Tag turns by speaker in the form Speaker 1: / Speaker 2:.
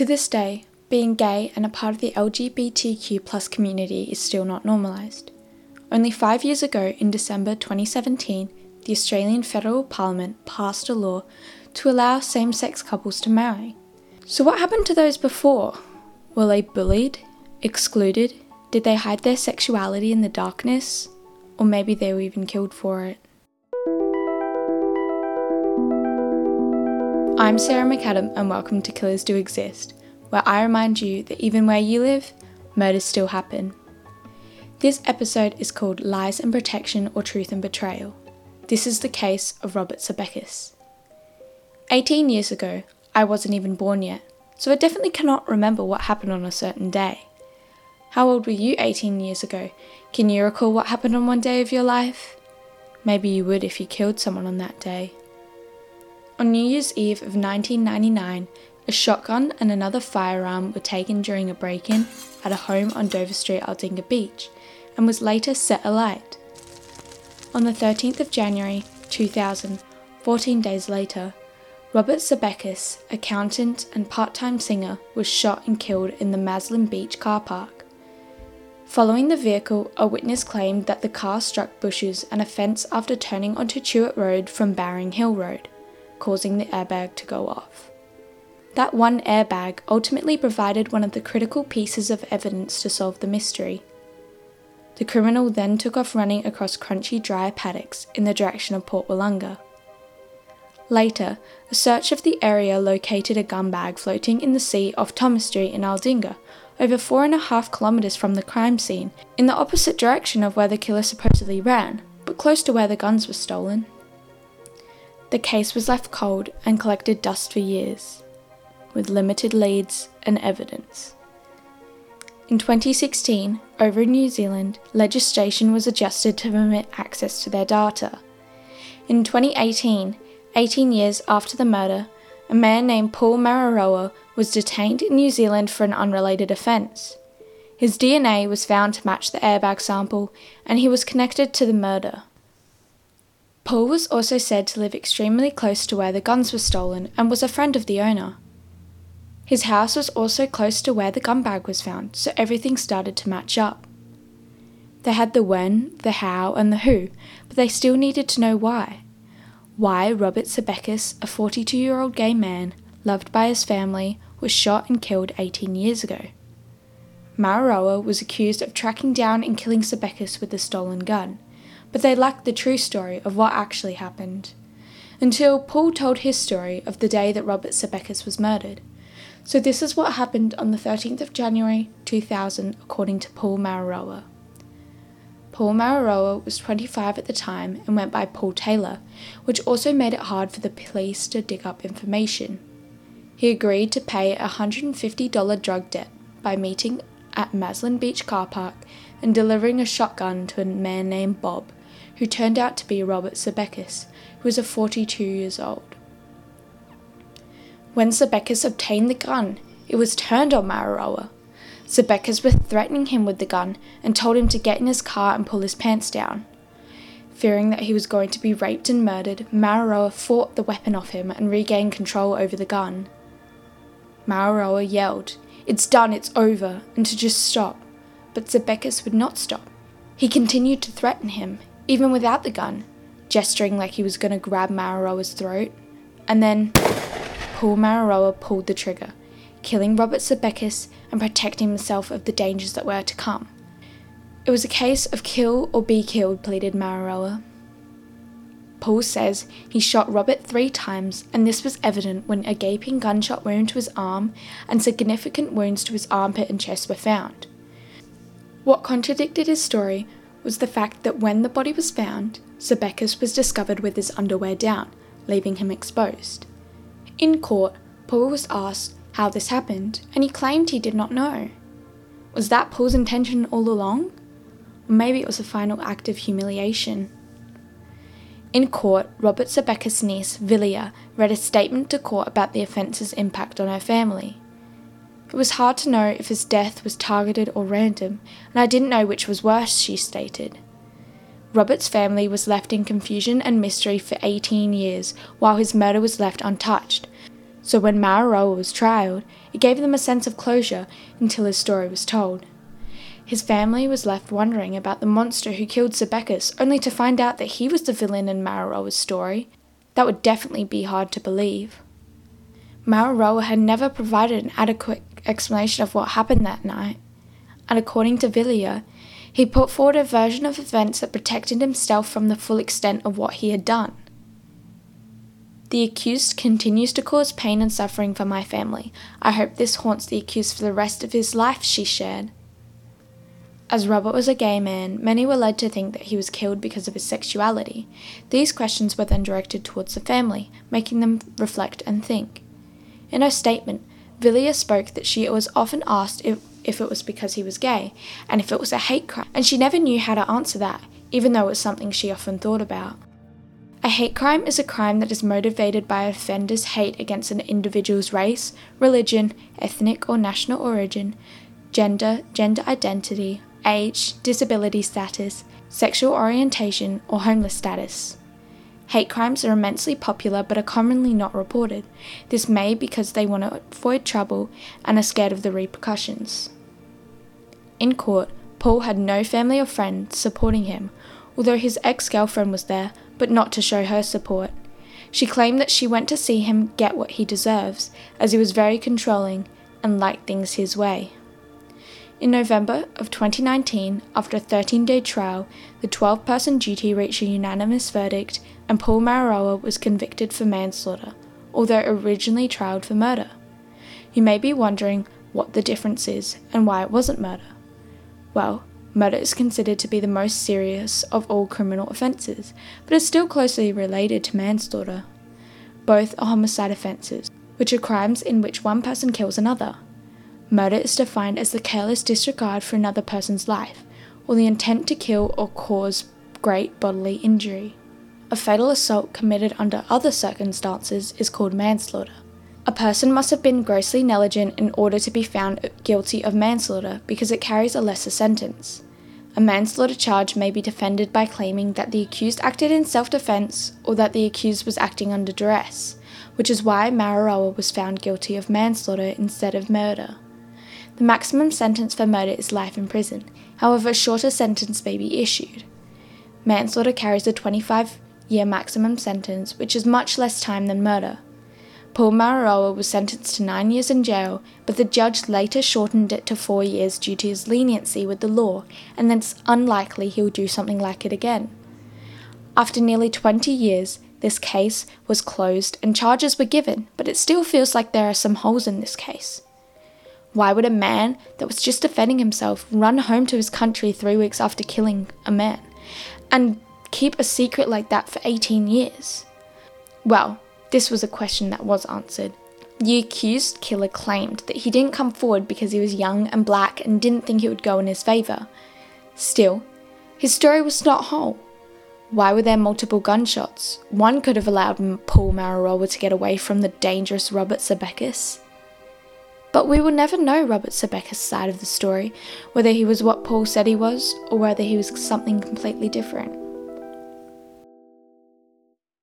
Speaker 1: To this day, being gay and a part of the LGBTQ plus community is still not normalised. Only five years ago, in December 2017, the Australian Federal Parliament passed a law to allow same sex couples to marry. So, what happened to those before? Were they bullied? Excluded? Did they hide their sexuality in the darkness? Or maybe they were even killed for it? I'm Sarah McAdam, and welcome to Killers Do Exist, where I remind you that even where you live, murders still happen. This episode is called Lies and Protection or Truth and Betrayal. This is the case of Robert Sabeckis. 18 years ago, I wasn't even born yet, so I definitely cannot remember what happened on a certain day. How old were you 18 years ago? Can you recall what happened on one day of your life? Maybe you would if you killed someone on that day. On New Year's Eve of 1999, a shotgun and another firearm were taken during a break in at a home on Dover Street, Aldinga Beach, and was later set alight. On the 13th of January 2000, 14 days later, Robert Sabeckis, accountant and part time singer, was shot and killed in the Maslin Beach car park. Following the vehicle, a witness claimed that the car struck bushes and a fence after turning onto Chewett Road from Bowring Hill Road, causing the airbag to go off. That one airbag ultimately provided one of the critical pieces of evidence to solve the mystery. The criminal then took off running across crunchy dry paddocks in the direction of Port Willunga. Later, a search of the area located a gun bag floating in the sea off Thomas Street in Aldinga, over four and a half kilometres from the crime scene, in the opposite direction of where the killer supposedly ran, but close to where the guns were stolen. The case was left cold and collected dust for years, with limited leads and evidence. In 2016, over in New Zealand, legislation was adjusted to permit access to their data. In 2018, 18 years after the murder, a man named Paul Mararoa was detained in New Zealand for an unrelated offence. His DNA was found to match the airbag sample, and he was connected to the murder. Paul was also said to live extremely close to where the guns were stolen and was a friend of the owner. His house was also close to where the gun bag was found, so everything started to match up. They had the when, the how, and the who, but they still needed to know why. Why Robert Sabeckis, a 42 year old gay man, loved by his family, was shot and killed 18 years ago. Mararoa was accused of tracking down and killing Sabeckis with the stolen gun, but they lacked the true story of what actually happened. Until Paul told his story of the day that Robert Sabeckis was murdered. So this is what happened on the 13th of January 2000 according to Paul Mararoa. Paul Mararoa was 25 at the time and went by Paul Taylor, which also made it hard for the police to dig up information. He agreed to pay a $150 drug debt by meeting at Maslin Beach car park and delivering a shotgun to a man named Bob, who turned out to be Robert Sabeckis, who was a 42 years old. When Sabeckis obtained the gun, it was turned on Mararoa. Sabeckis was threatening him with the gun and told him to get in his car and pull his pants down. Fearing that he was going to be raped and murdered, Mararoa fought the weapon off him and regained control over the gun. Mararoa yelled, It's done, it's over, and to just stop, but Sabeckis would not stop. He continued to threaten him, even without the gun, gesturing like he was going to grab Mararoa's throat, and then Paul Mararoa pulled the trigger, killing Robert Sabeckis and protecting himself of the dangers that were to come. It was a case of kill or be killed, pleaded Mararoa. Paul says he shot Robert three times, and this was evident when a gaping gunshot wound to his arm and significant wounds to his armpit and chest were found. What contradicted his story was the fact that when the body was found, Sabeckis was discovered with his underwear down, leaving him exposed. In court, Paul was asked how this happened, and he claimed he did not know. Was that Paul's intention all along? Or maybe it was a final act of humiliation. In court, Robert Sabeckis' niece, Villia, read a statement to court about the offence's impact on her family. It was hard to know if his death was targeted or random, and I didn't know which was worse, she stated. Robert's family was left in confusion and mystery for 18 years, while his murder was left untouched, so when Mararoa was trialed, it gave them a sense of closure until his story was told. His family was left wondering about the monster who killed Sabeckis, only to find out that he was the villain in Mararoa's story. That would definitely be hard to believe. Mararoa had never provided an adequate explanation of what happened that night, and according to Villiers, he put forward a version of events that protected himself from the full extent of what he had done. The accused continues to cause pain and suffering for my family. I hope this haunts the accused for the rest of his life, she shared. As Robert was a gay man, many were led to think that he was killed because of his sexuality. These questions were then directed towards the family, making them reflect and think. In her statement, Villiers spoke that she was often asked if, if it was because he was gay, and if it was a hate crime, and she never knew how to answer that, even though it was something she often thought about. A hate crime is a crime that is motivated by an offender's hate against an individual's race, religion, ethnic or national origin, gender, gender identity, age, disability status, sexual orientation, or homeless status. Hate crimes are immensely popular but are commonly not reported. This may because they want to avoid trouble and are scared of the repercussions. In court, Paul had no family or friends supporting him, although his ex girlfriend was there, but not to show her support. She claimed that she went to see him get what he deserves, as he was very controlling and liked things his way. In November of 2019, after a 13 day trial, the 12 person duty reached a unanimous verdict and Paul Mararoa was convicted for manslaughter, although originally trialed for murder. You may be wondering what the difference is and why it wasn't murder. Well, murder is considered to be the most serious of all criminal offences, but is still closely related to manslaughter. Both are homicide offences, which are crimes in which one person kills another. Murder is defined as the careless disregard for another person's life, or the intent to kill or cause great bodily injury. A fatal assault committed under other circumstances is called manslaughter. A person must have been grossly negligent in order to be found guilty of manslaughter because it carries a lesser sentence. A manslaughter charge may be defended by claiming that the accused acted in self defense or that the accused was acting under duress, which is why Mararoa was found guilty of manslaughter instead of murder. The maximum sentence for murder is life in prison, however, a shorter sentence may be issued. Manslaughter carries a 25 year maximum sentence, which is much less time than murder. Paul Mararoa was sentenced to nine years in jail, but the judge later shortened it to four years due to his leniency with the law, and it's unlikely he'll do something like it again. After nearly 20 years, this case was closed and charges were given, but it still feels like there are some holes in this case. Why would a man that was just defending himself run home to his country three weeks after killing a man and keep a secret like that for 18 years? Well, this was a question that was answered. The accused killer claimed that he didn't come forward because he was young and black and didn't think it would go in his favour. Still, his story was not whole. Why were there multiple gunshots? One could have allowed Paul Mararoa to get away from the dangerous Robert Sabeckis. But we will never know Robert Sabeckis' side of the story, whether he was what Paul said he was or whether he was something completely different.